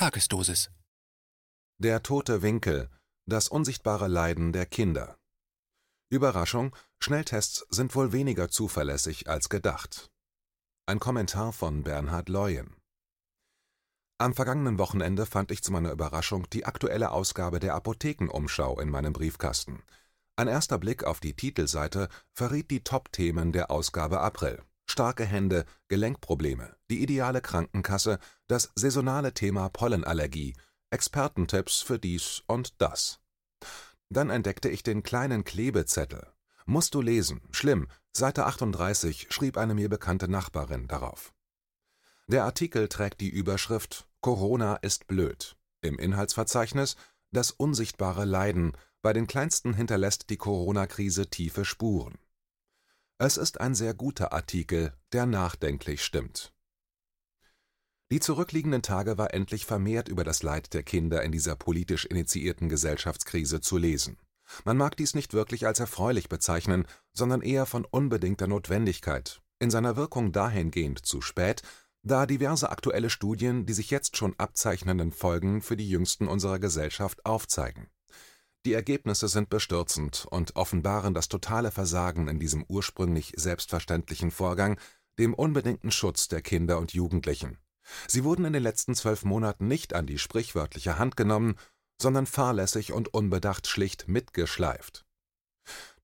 Tagesdosis. Der tote Winkel, das unsichtbare Leiden der Kinder. Überraschung, Schnelltests sind wohl weniger zuverlässig als gedacht. Ein Kommentar von Bernhard Leuen. Am vergangenen Wochenende fand ich zu meiner Überraschung die aktuelle Ausgabe der Apothekenumschau in meinem Briefkasten. Ein erster Blick auf die Titelseite verriet die Top-Themen der Ausgabe April. Starke Hände, Gelenkprobleme, die ideale Krankenkasse, das saisonale Thema Pollenallergie, Expertentipps für dies und das. Dann entdeckte ich den kleinen Klebezettel. Musst du lesen, schlimm, Seite 38 schrieb eine mir bekannte Nachbarin darauf. Der Artikel trägt die Überschrift Corona ist blöd. Im Inhaltsverzeichnis das unsichtbare Leiden, bei den Kleinsten hinterlässt die Corona-Krise tiefe Spuren. Es ist ein sehr guter Artikel, der nachdenklich stimmt. Die zurückliegenden Tage war endlich vermehrt über das Leid der Kinder in dieser politisch initiierten Gesellschaftskrise zu lesen. Man mag dies nicht wirklich als erfreulich bezeichnen, sondern eher von unbedingter Notwendigkeit, in seiner Wirkung dahingehend zu spät, da diverse aktuelle Studien die sich jetzt schon abzeichnenden Folgen für die Jüngsten unserer Gesellschaft aufzeigen. Die Ergebnisse sind bestürzend und offenbaren das totale Versagen in diesem ursprünglich selbstverständlichen Vorgang, dem unbedingten Schutz der Kinder und Jugendlichen. Sie wurden in den letzten zwölf Monaten nicht an die sprichwörtliche Hand genommen, sondern fahrlässig und unbedacht schlicht mitgeschleift.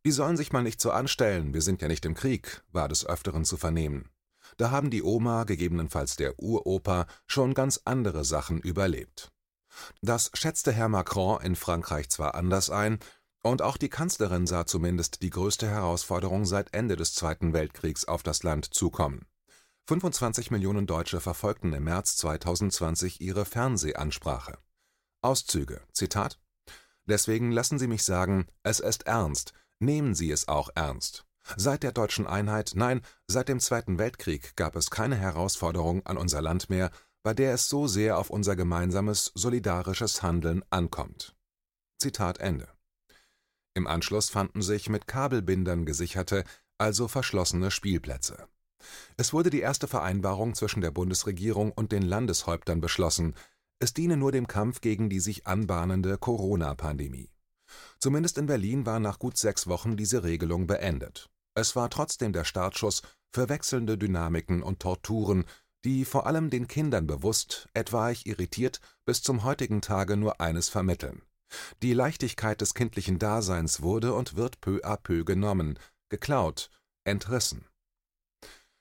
Die sollen sich mal nicht so anstellen, wir sind ja nicht im Krieg, war des Öfteren zu vernehmen. Da haben die Oma, gegebenenfalls der Uropa, schon ganz andere Sachen überlebt. Das schätzte Herr Macron in Frankreich zwar anders ein, und auch die Kanzlerin sah zumindest die größte Herausforderung seit Ende des Zweiten Weltkriegs auf das Land zukommen. 25 Millionen Deutsche verfolgten im März 2020 ihre Fernsehansprache. Auszüge, Zitat: Deswegen lassen Sie mich sagen, es ist ernst, nehmen Sie es auch ernst. Seit der deutschen Einheit, nein, seit dem Zweiten Weltkrieg gab es keine Herausforderung an unser Land mehr, bei der es so sehr auf unser gemeinsames, solidarisches Handeln ankommt. Zitat Ende. Im Anschluss fanden sich mit Kabelbindern gesicherte, also verschlossene Spielplätze. Es wurde die erste Vereinbarung zwischen der Bundesregierung und den Landeshäuptern beschlossen, es diene nur dem Kampf gegen die sich anbahnende Corona-Pandemie. Zumindest in Berlin war nach gut sechs Wochen diese Regelung beendet. Es war trotzdem der Startschuss für wechselnde Dynamiken und Torturen, die vor allem den Kindern bewusst, etwaig irritiert, bis zum heutigen Tage nur eines vermitteln. Die Leichtigkeit des kindlichen Daseins wurde und wird peu à peu genommen, geklaut, entrissen.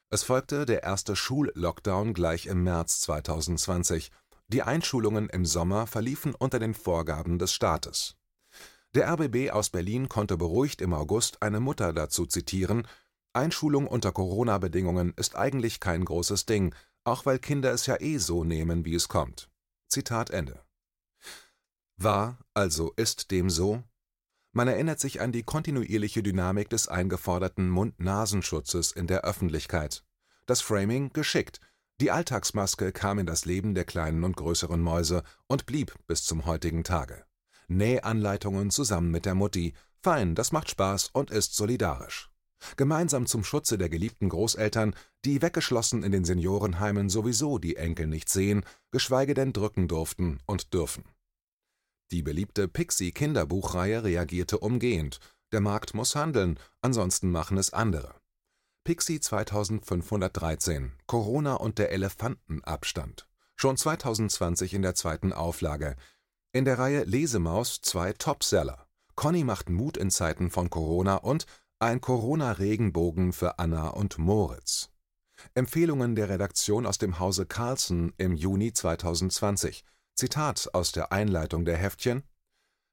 Es folgte der erste Schullockdown gleich im März 2020. Die Einschulungen im Sommer verliefen unter den Vorgaben des Staates. Der RBB aus Berlin konnte beruhigt im August eine Mutter dazu zitieren: Einschulung unter Corona-Bedingungen ist eigentlich kein großes Ding, auch weil Kinder es ja eh so nehmen, wie es kommt. Zitat Ende. War, also ist dem so? Man erinnert sich an die kontinuierliche Dynamik des eingeforderten Mund-Nasenschutzes in der Öffentlichkeit. Das Framing geschickt. Die Alltagsmaske kam in das Leben der kleinen und größeren Mäuse und blieb bis zum heutigen Tage. Nähanleitungen zusammen mit der Mutti. Fein, das macht Spaß und ist solidarisch. Gemeinsam zum Schutze der geliebten Großeltern, die weggeschlossen in den Seniorenheimen sowieso die Enkel nicht sehen, geschweige denn drücken durften und dürfen. Die beliebte Pixie-Kinderbuchreihe reagierte umgehend. Der Markt muss handeln, ansonsten machen es andere. Pixie 2513 Corona und der Elefantenabstand. Schon 2020 in der zweiten Auflage. In der Reihe Lesemaus zwei Topseller. Conny macht Mut in Zeiten von Corona und ein Corona-Regenbogen für Anna und Moritz. Empfehlungen der Redaktion aus dem Hause Carlsen im Juni 2020. Zitat aus der Einleitung der Heftchen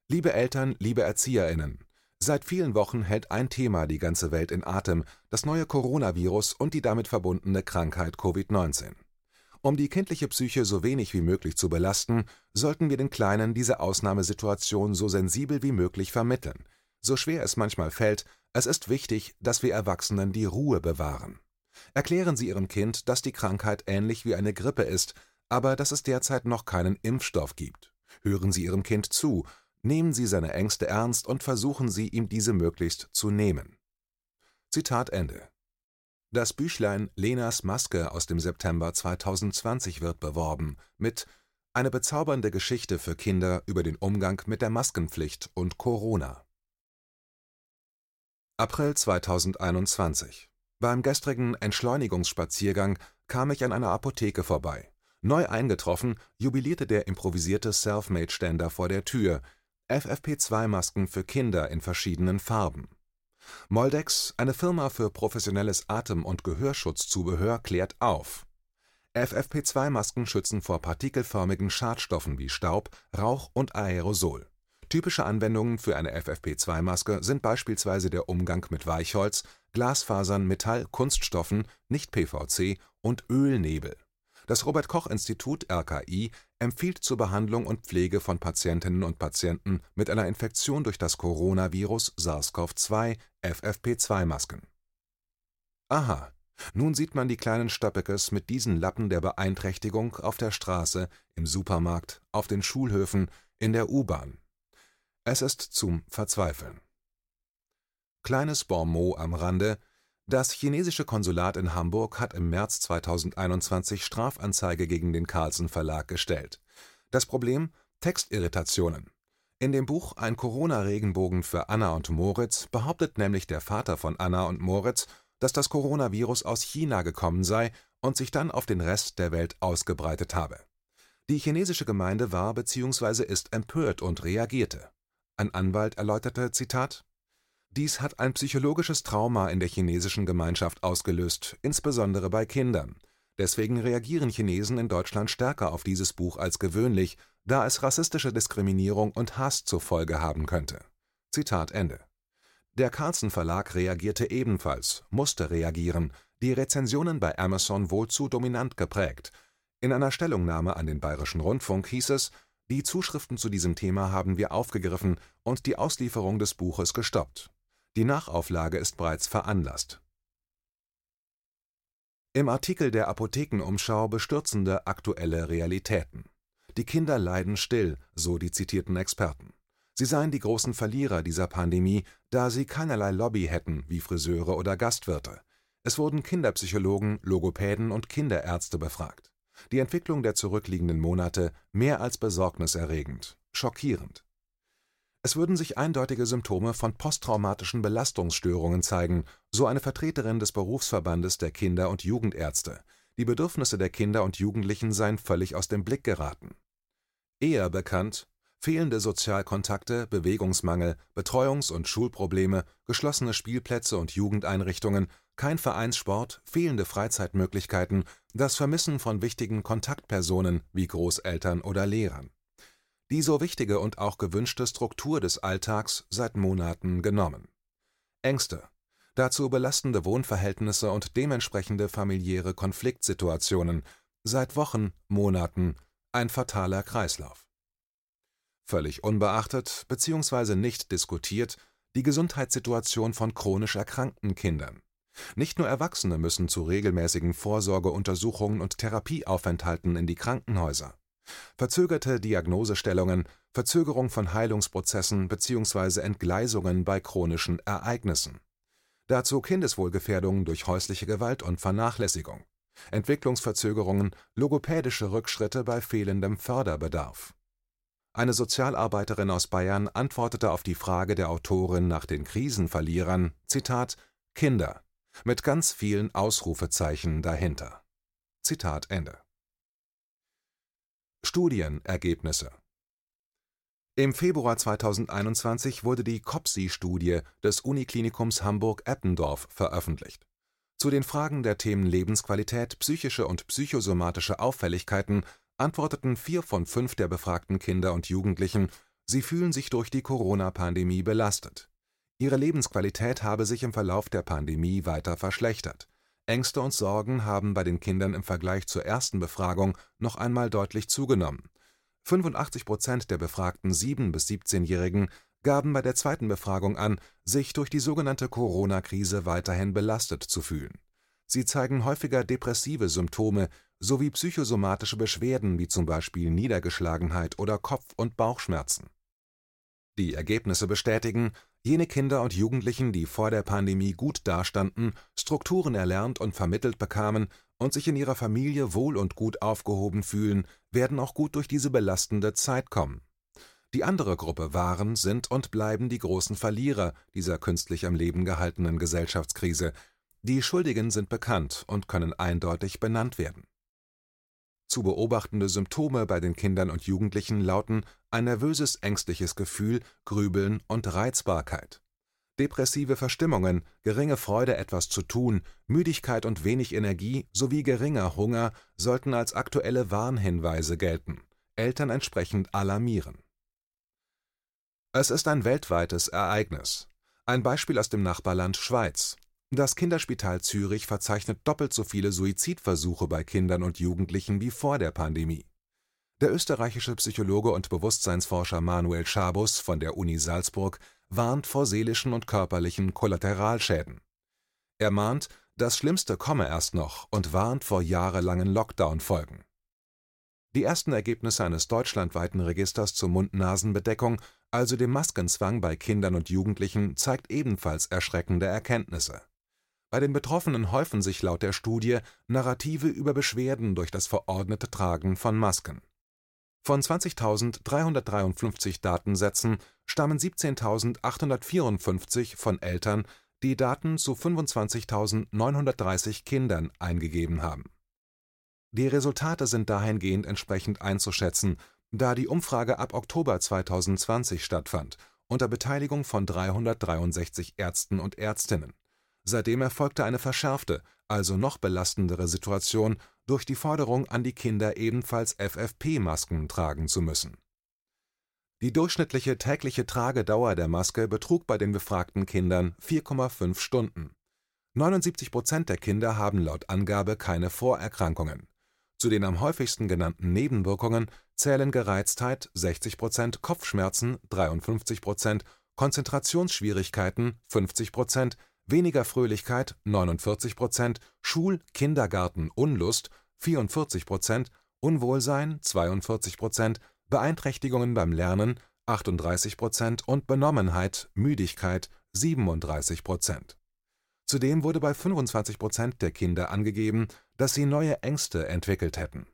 Liebe Eltern, liebe ErzieherInnen, seit vielen Wochen hält ein Thema die ganze Welt in Atem, das neue Coronavirus und die damit verbundene Krankheit Covid-19. Um die kindliche Psyche so wenig wie möglich zu belasten, sollten wir den Kleinen diese Ausnahmesituation so sensibel wie möglich vermitteln. So schwer es manchmal fällt, es ist wichtig, dass wir Erwachsenen die Ruhe bewahren. Erklären Sie Ihrem Kind, dass die Krankheit ähnlich wie eine Grippe ist, aber dass es derzeit noch keinen Impfstoff gibt. Hören Sie Ihrem Kind zu, nehmen Sie seine Ängste ernst und versuchen Sie, ihm diese möglichst zu nehmen. Zitat Ende. Das Büchlein Lenas Maske aus dem September 2020 wird beworben mit Eine bezaubernde Geschichte für Kinder über den Umgang mit der Maskenpflicht und Corona. April 2021 Beim gestrigen Entschleunigungsspaziergang kam ich an einer Apotheke vorbei. Neu eingetroffen jubilierte der improvisierte Selfmade-Ständer vor der Tür, FFP2-Masken für Kinder in verschiedenen Farben. Moldex, eine Firma für professionelles Atem- und Gehörschutzzubehör, klärt auf FFP2-Masken schützen vor partikelförmigen Schadstoffen wie Staub, Rauch und Aerosol. Typische Anwendungen für eine FFP2-Maske sind beispielsweise der Umgang mit Weichholz, Glasfasern, Metall, Kunststoffen (Nicht-PVC) und Ölnebel. Das Robert-Koch-Institut (RKI) empfiehlt zur Behandlung und Pflege von Patientinnen und Patienten mit einer Infektion durch das Coronavirus SARS-CoV-2 FFP2-Masken. Aha nun sieht man die kleinen Stöppekes mit diesen Lappen der Beeinträchtigung auf der Straße, im Supermarkt, auf den Schulhöfen, in der U-Bahn. Es ist zum Verzweifeln. Kleines Bonmot am Rande: Das chinesische Konsulat in Hamburg hat im März 2021 Strafanzeige gegen den Carlsen Verlag gestellt. Das Problem: Textirritationen. In dem Buch Ein Corona-Regenbogen für Anna und Moritz behauptet nämlich der Vater von Anna und Moritz dass das Coronavirus aus China gekommen sei und sich dann auf den Rest der Welt ausgebreitet habe. Die chinesische Gemeinde war bzw. ist empört und reagierte. Ein Anwalt erläuterte: Zitat, Dies hat ein psychologisches Trauma in der chinesischen Gemeinschaft ausgelöst, insbesondere bei Kindern. Deswegen reagieren Chinesen in Deutschland stärker auf dieses Buch als gewöhnlich, da es rassistische Diskriminierung und Hass zur Folge haben könnte. Zitat Ende der Carlsen Verlag reagierte ebenfalls, musste reagieren, die Rezensionen bei Amazon wohl zu dominant geprägt. In einer Stellungnahme an den Bayerischen Rundfunk hieß es, die Zuschriften zu diesem Thema haben wir aufgegriffen und die Auslieferung des Buches gestoppt. Die Nachauflage ist bereits veranlasst. Im Artikel der Apothekenumschau bestürzende aktuelle Realitäten. Die Kinder leiden still, so die zitierten Experten. Sie seien die großen Verlierer dieser Pandemie, da sie keinerlei Lobby hätten wie Friseure oder Gastwirte. Es wurden Kinderpsychologen, Logopäden und Kinderärzte befragt. Die Entwicklung der zurückliegenden Monate mehr als besorgniserregend, schockierend. Es würden sich eindeutige Symptome von posttraumatischen Belastungsstörungen zeigen, so eine Vertreterin des Berufsverbandes der Kinder- und Jugendärzte. Die Bedürfnisse der Kinder und Jugendlichen seien völlig aus dem Blick geraten. Eher bekannt fehlende Sozialkontakte, Bewegungsmangel, Betreuungs und Schulprobleme, geschlossene Spielplätze und Jugendeinrichtungen, kein Vereinssport, fehlende Freizeitmöglichkeiten, das Vermissen von wichtigen Kontaktpersonen wie Großeltern oder Lehrern. Die so wichtige und auch gewünschte Struktur des Alltags seit Monaten genommen. Ängste, dazu belastende Wohnverhältnisse und dementsprechende familiäre Konfliktsituationen, seit Wochen, Monaten ein fataler Kreislauf völlig unbeachtet bzw. nicht diskutiert die Gesundheitssituation von chronisch erkrankten Kindern. Nicht nur Erwachsene müssen zu regelmäßigen Vorsorgeuntersuchungen und Therapieaufenthalten in die Krankenhäuser. Verzögerte Diagnosestellungen, Verzögerung von Heilungsprozessen bzw. Entgleisungen bei chronischen Ereignissen. Dazu Kindeswohlgefährdung durch häusliche Gewalt und Vernachlässigung. Entwicklungsverzögerungen, logopädische Rückschritte bei fehlendem Förderbedarf eine Sozialarbeiterin aus Bayern antwortete auf die Frage der Autorin nach den Krisenverlierern: „ Zitat, Kinder mit ganz vielen Ausrufezeichen dahinter. Zitat Ende. Studienergebnisse Im Februar 2021 wurde die COPSI-Studie des Uniklinikums Hamburg-Eppendorf veröffentlicht. Zu den Fragen der Themen Lebensqualität, psychische und psychosomatische Auffälligkeiten antworteten vier von fünf der befragten Kinder und Jugendlichen, sie fühlen sich durch die Corona-Pandemie belastet. Ihre Lebensqualität habe sich im Verlauf der Pandemie weiter verschlechtert. Ängste und Sorgen haben bei den Kindern im Vergleich zur ersten Befragung noch einmal deutlich zugenommen. 85 Prozent der befragten 7- bis 17-Jährigen gaben bei der zweiten Befragung an, sich durch die sogenannte Corona-Krise weiterhin belastet zu fühlen. Sie zeigen häufiger depressive Symptome sowie psychosomatische Beschwerden wie zum Beispiel Niedergeschlagenheit oder Kopf und Bauchschmerzen. Die Ergebnisse bestätigen, jene Kinder und Jugendlichen, die vor der Pandemie gut dastanden, Strukturen erlernt und vermittelt bekamen und sich in ihrer Familie wohl und gut aufgehoben fühlen, werden auch gut durch diese belastende Zeit kommen. Die andere Gruppe waren, sind und bleiben die großen Verlierer dieser künstlich am Leben gehaltenen Gesellschaftskrise. Die Schuldigen sind bekannt und können eindeutig benannt werden. Zu beobachtende Symptome bei den Kindern und Jugendlichen lauten ein nervöses, ängstliches Gefühl, Grübeln und Reizbarkeit. Depressive Verstimmungen, geringe Freude etwas zu tun, Müdigkeit und wenig Energie sowie geringer Hunger sollten als aktuelle Warnhinweise gelten, Eltern entsprechend alarmieren. Es ist ein weltweites Ereignis. Ein Beispiel aus dem Nachbarland Schweiz. Das Kinderspital Zürich verzeichnet doppelt so viele Suizidversuche bei Kindern und Jugendlichen wie vor der Pandemie. Der österreichische Psychologe und Bewusstseinsforscher Manuel Schabus von der Uni Salzburg warnt vor seelischen und körperlichen Kollateralschäden. Er mahnt, das Schlimmste komme erst noch und warnt vor jahrelangen Lockdown-Folgen. Die ersten Ergebnisse eines deutschlandweiten Registers zur Mund-Nasen-Bedeckung, also dem Maskenzwang bei Kindern und Jugendlichen, zeigt ebenfalls erschreckende Erkenntnisse. Bei den Betroffenen häufen sich laut der Studie Narrative über Beschwerden durch das verordnete Tragen von Masken. Von 20.353 Datensätzen stammen 17.854 von Eltern, die Daten zu 25.930 Kindern eingegeben haben. Die Resultate sind dahingehend entsprechend einzuschätzen, da die Umfrage ab Oktober 2020 stattfand, unter Beteiligung von 363 Ärzten und Ärztinnen. Seitdem erfolgte eine verschärfte, also noch belastendere Situation durch die Forderung an die Kinder ebenfalls FFP-Masken tragen zu müssen. Die durchschnittliche tägliche Tragedauer der Maske betrug bei den befragten Kindern 4,5 Stunden. 79 Prozent der Kinder haben laut Angabe keine Vorerkrankungen. Zu den am häufigsten genannten Nebenwirkungen zählen Gereiztheit 60 Prozent, Kopfschmerzen 53 Prozent, Konzentrationsschwierigkeiten 50 Prozent, weniger Fröhlichkeit 49 Prozent, Schul-, Kindergarten, Unlust 44 Prozent, Unwohlsein 42 Prozent, Beeinträchtigungen beim Lernen 38 Prozent und Benommenheit, Müdigkeit 37 Prozent. Zudem wurde bei 25 Prozent der Kinder angegeben, dass sie neue Ängste entwickelt hätten.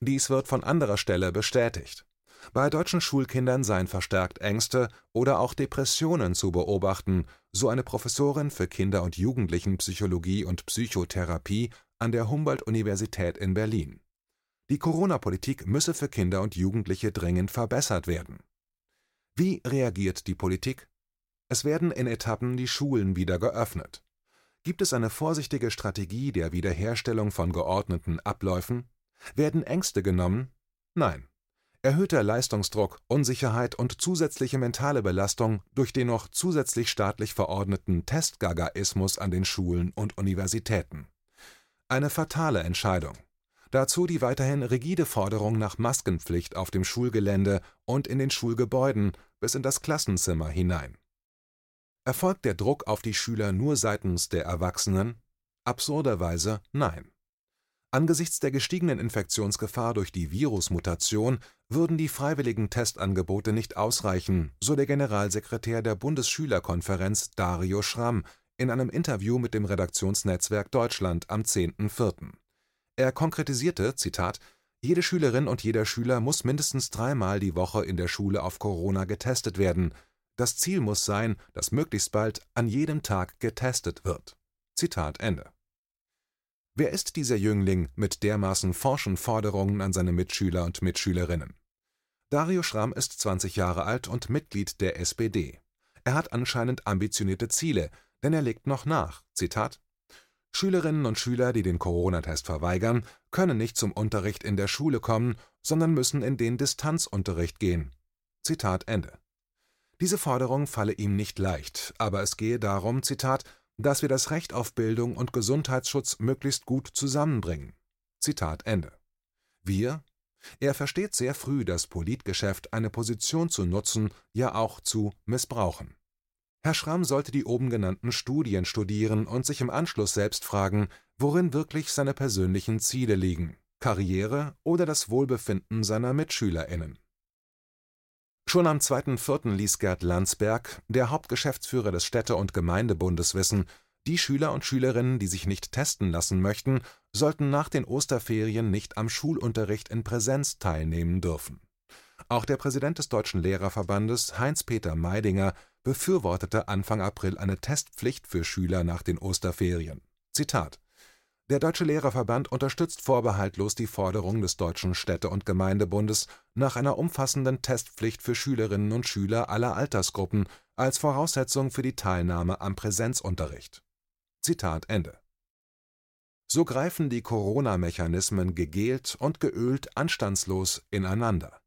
Dies wird von anderer Stelle bestätigt. Bei deutschen Schulkindern seien verstärkt Ängste oder auch Depressionen zu beobachten, so eine Professorin für Kinder- und Jugendlichenpsychologie und Psychotherapie an der Humboldt-Universität in Berlin. Die Corona-Politik müsse für Kinder und Jugendliche dringend verbessert werden. Wie reagiert die Politik? Es werden in Etappen die Schulen wieder geöffnet. Gibt es eine vorsichtige Strategie der Wiederherstellung von geordneten Abläufen? Werden Ängste genommen? Nein. Erhöhter Leistungsdruck, Unsicherheit und zusätzliche mentale Belastung durch den noch zusätzlich staatlich verordneten Testgagaismus an den Schulen und Universitäten. Eine fatale Entscheidung. Dazu die weiterhin rigide Forderung nach Maskenpflicht auf dem Schulgelände und in den Schulgebäuden bis in das Klassenzimmer hinein. Erfolgt der Druck auf die Schüler nur seitens der Erwachsenen? Absurderweise nein. Angesichts der gestiegenen Infektionsgefahr durch die Virusmutation würden die freiwilligen Testangebote nicht ausreichen, so der Generalsekretär der Bundesschülerkonferenz Dario Schramm in einem Interview mit dem Redaktionsnetzwerk Deutschland am 10.04. Er konkretisierte: Jede Schülerin und jeder Schüler muss mindestens dreimal die Woche in der Schule auf Corona getestet werden. Das Ziel muss sein, dass möglichst bald an jedem Tag getestet wird. Zitat Ende. Wer ist dieser Jüngling mit dermaßen forschen Forderungen an seine Mitschüler und Mitschülerinnen? Dario Schramm ist 20 Jahre alt und Mitglied der SPD. Er hat anscheinend ambitionierte Ziele, denn er legt noch nach: Zitat Schülerinnen und Schüler, die den Corona-Test verweigern, können nicht zum Unterricht in der Schule kommen, sondern müssen in den Distanzunterricht gehen. Zitat Ende. Diese Forderung falle ihm nicht leicht, aber es gehe darum, Zitat, dass wir das Recht auf Bildung und Gesundheitsschutz möglichst gut zusammenbringen. Zitat Ende. Wir? Er versteht sehr früh das Politgeschäft, eine Position zu nutzen, ja auch zu missbrauchen. Herr Schramm sollte die oben genannten Studien studieren und sich im Anschluss selbst fragen, worin wirklich seine persönlichen Ziele liegen, Karriere oder das Wohlbefinden seiner MitschülerInnen. Schon am 2.4. ließ Gerd Landsberg, der Hauptgeschäftsführer des Städte- und Gemeindebundes, wissen, Die Schüler und Schülerinnen, die sich nicht testen lassen möchten, sollten nach den Osterferien nicht am Schulunterricht in Präsenz teilnehmen dürfen. Auch der Präsident des Deutschen Lehrerverbandes, Heinz-Peter Meidinger, befürwortete Anfang April eine Testpflicht für Schüler nach den Osterferien. Zitat der Deutsche Lehrerverband unterstützt vorbehaltlos die Forderung des Deutschen Städte und Gemeindebundes nach einer umfassenden Testpflicht für Schülerinnen und Schüler aller Altersgruppen als Voraussetzung für die Teilnahme am Präsenzunterricht. Zitat Ende. So greifen die Corona-Mechanismen gegelt und geölt anstandslos ineinander.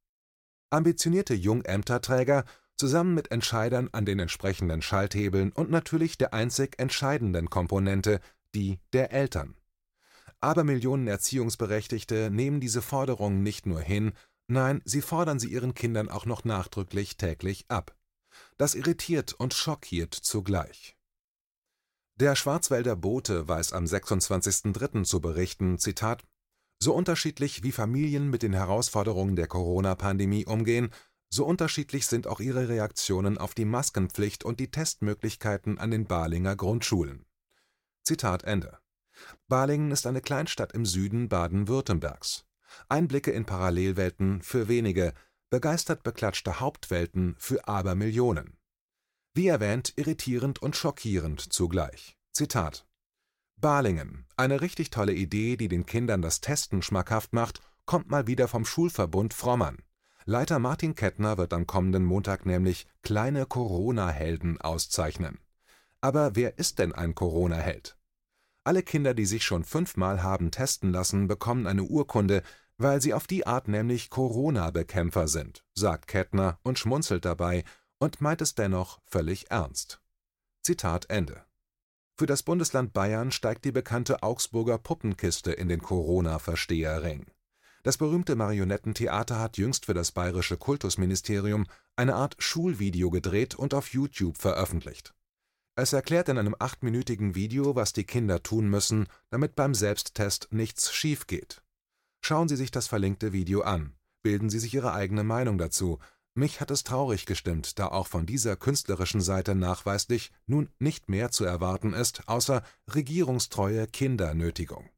Ambitionierte Jungämterträger zusammen mit Entscheidern an den entsprechenden Schalthebeln und natürlich der einzig entscheidenden Komponente, die der Eltern. Aber Millionen Erziehungsberechtigte nehmen diese Forderungen nicht nur hin, nein, sie fordern sie ihren Kindern auch noch nachdrücklich täglich ab. Das irritiert und schockiert zugleich. Der Schwarzwälder Bote weiß am 26.03. zu berichten, Zitat, so unterschiedlich wie Familien mit den Herausforderungen der Corona-Pandemie umgehen, so unterschiedlich sind auch ihre Reaktionen auf die Maskenpflicht und die Testmöglichkeiten an den Balinger Grundschulen. Zitat Ende. Balingen ist eine Kleinstadt im Süden Baden-Württembergs. Einblicke in Parallelwelten für wenige, begeistert beklatschte Hauptwelten für Abermillionen. Wie erwähnt, irritierend und schockierend zugleich. Zitat Balingen, eine richtig tolle Idee, die den Kindern das Testen schmackhaft macht, kommt mal wieder vom Schulverbund Frommern. Leiter Martin Kettner wird am kommenden Montag nämlich kleine Corona-Helden auszeichnen. Aber wer ist denn ein Corona-Held? Alle Kinder, die sich schon fünfmal haben testen lassen, bekommen eine Urkunde, weil sie auf die Art nämlich Corona-Bekämpfer sind, sagt Kettner und schmunzelt dabei und meint es dennoch völlig ernst. Zitat Ende. Für das Bundesland Bayern steigt die bekannte Augsburger Puppenkiste in den Corona-Versteherring. Das berühmte Marionettentheater hat jüngst für das bayerische Kultusministerium eine Art Schulvideo gedreht und auf YouTube veröffentlicht. Es erklärt in einem achtminütigen Video, was die Kinder tun müssen, damit beim Selbsttest nichts schief geht. Schauen Sie sich das verlinkte Video an, bilden Sie sich Ihre eigene Meinung dazu. Mich hat es traurig gestimmt, da auch von dieser künstlerischen Seite nachweislich nun nicht mehr zu erwarten ist, außer regierungstreue Kindernötigung.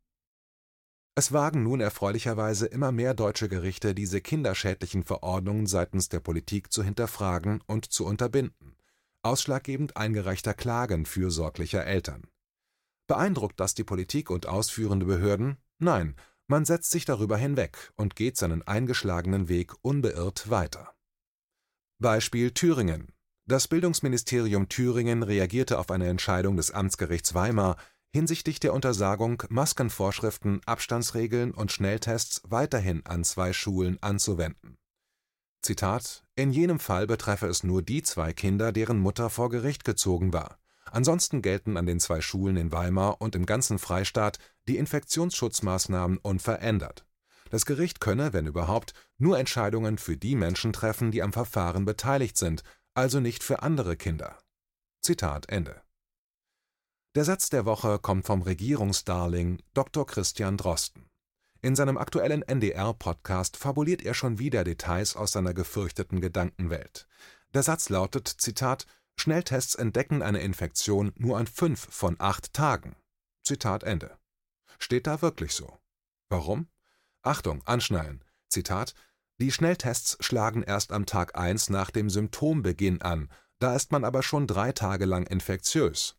Es wagen nun erfreulicherweise immer mehr deutsche Gerichte, diese kinderschädlichen Verordnungen seitens der Politik zu hinterfragen und zu unterbinden ausschlaggebend eingereichter Klagen fürsorglicher Eltern. Beeindruckt das die Politik und ausführende Behörden? Nein, man setzt sich darüber hinweg und geht seinen eingeschlagenen Weg unbeirrt weiter. Beispiel Thüringen. Das Bildungsministerium Thüringen reagierte auf eine Entscheidung des Amtsgerichts Weimar hinsichtlich der Untersagung, Maskenvorschriften, Abstandsregeln und Schnelltests weiterhin an zwei Schulen anzuwenden Zitat: In jenem Fall betreffe es nur die zwei Kinder, deren Mutter vor Gericht gezogen war. Ansonsten gelten an den zwei Schulen in Weimar und im ganzen Freistaat die Infektionsschutzmaßnahmen unverändert. Das Gericht könne, wenn überhaupt, nur Entscheidungen für die Menschen treffen, die am Verfahren beteiligt sind, also nicht für andere Kinder. Zitat Ende. Der Satz der Woche kommt vom Regierungsdarling Dr. Christian Drosten in seinem aktuellen NDR-Podcast fabuliert er schon wieder Details aus seiner gefürchteten Gedankenwelt. Der Satz lautet: Zitat, Schnelltests entdecken eine Infektion nur an fünf von acht Tagen. Zitat Ende. Steht da wirklich so? Warum? Achtung, anschnallen. Zitat: Die Schnelltests schlagen erst am Tag 1 nach dem Symptombeginn an, da ist man aber schon drei Tage lang infektiös.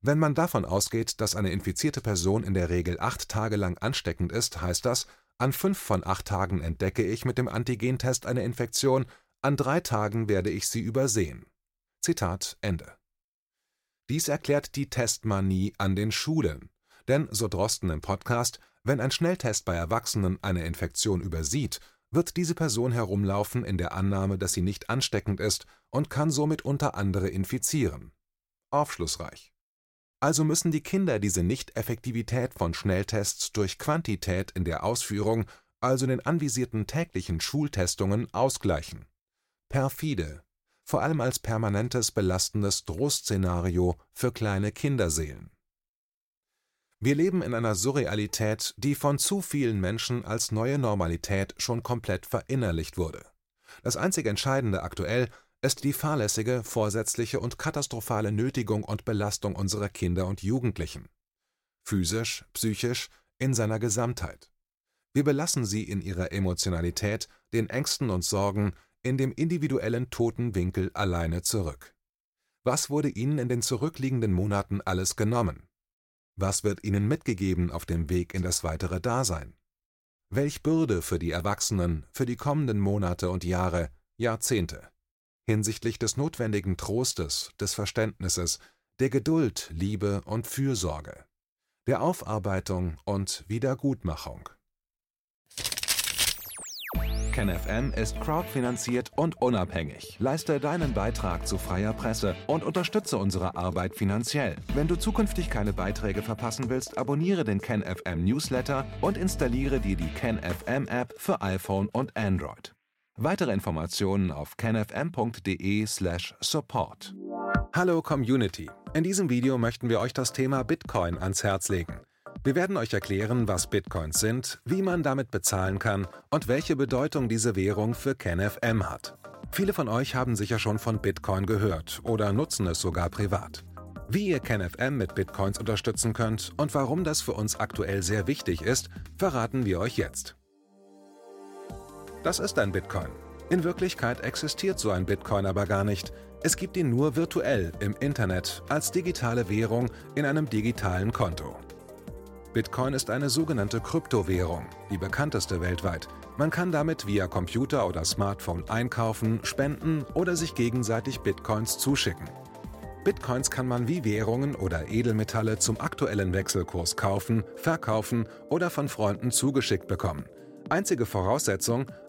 Wenn man davon ausgeht, dass eine infizierte Person in der Regel acht Tage lang ansteckend ist, heißt das, an fünf von acht Tagen entdecke ich mit dem Antigentest eine Infektion, an drei Tagen werde ich sie übersehen. Zitat Ende. Dies erklärt die Testmanie an den Schulen. Denn, so Drosten im Podcast, wenn ein Schnelltest bei Erwachsenen eine Infektion übersieht, wird diese Person herumlaufen in der Annahme, dass sie nicht ansteckend ist und kann somit unter andere infizieren. Aufschlussreich. Also müssen die Kinder diese Nicht-Effektivität von Schnelltests durch Quantität in der Ausführung, also den anvisierten täglichen Schultestungen, ausgleichen. Perfide, vor allem als permanentes belastendes Drohszenario für kleine Kinderseelen. Wir leben in einer Surrealität, die von zu vielen Menschen als neue Normalität schon komplett verinnerlicht wurde. Das einzig Entscheidende aktuell ist die fahrlässige, vorsätzliche und katastrophale Nötigung und Belastung unserer Kinder und Jugendlichen. Physisch, psychisch, in seiner Gesamtheit. Wir belassen sie in ihrer Emotionalität, den Ängsten und Sorgen, in dem individuellen toten Winkel alleine zurück. Was wurde ihnen in den zurückliegenden Monaten alles genommen? Was wird ihnen mitgegeben auf dem Weg in das weitere Dasein? Welch Bürde für die Erwachsenen für die kommenden Monate und Jahre, Jahrzehnte, hinsichtlich des notwendigen Trostes, des Verständnisses, der Geduld, Liebe und Fürsorge, der Aufarbeitung und Wiedergutmachung. KenFM ist crowdfinanziert und unabhängig. Leiste deinen Beitrag zu freier Presse und unterstütze unsere Arbeit finanziell. Wenn du zukünftig keine Beiträge verpassen willst, abonniere den KenFM Newsletter und installiere dir die KenFM App für iPhone und Android. Weitere Informationen auf kenfm.de/support. Hallo Community. In diesem Video möchten wir euch das Thema Bitcoin ans Herz legen. Wir werden euch erklären, was Bitcoins sind, wie man damit bezahlen kann und welche Bedeutung diese Währung für KenFM hat. Viele von euch haben sicher schon von Bitcoin gehört oder nutzen es sogar privat. Wie ihr KenFM mit Bitcoins unterstützen könnt und warum das für uns aktuell sehr wichtig ist, verraten wir euch jetzt. Das ist ein Bitcoin. In Wirklichkeit existiert so ein Bitcoin aber gar nicht. Es gibt ihn nur virtuell im Internet als digitale Währung in einem digitalen Konto. Bitcoin ist eine sogenannte Kryptowährung, die bekannteste weltweit. Man kann damit via Computer oder Smartphone einkaufen, spenden oder sich gegenseitig Bitcoins zuschicken. Bitcoins kann man wie Währungen oder Edelmetalle zum aktuellen Wechselkurs kaufen, verkaufen oder von Freunden zugeschickt bekommen. Einzige Voraussetzung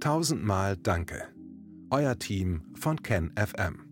tausendmal Danke. Euer Team von KenFM.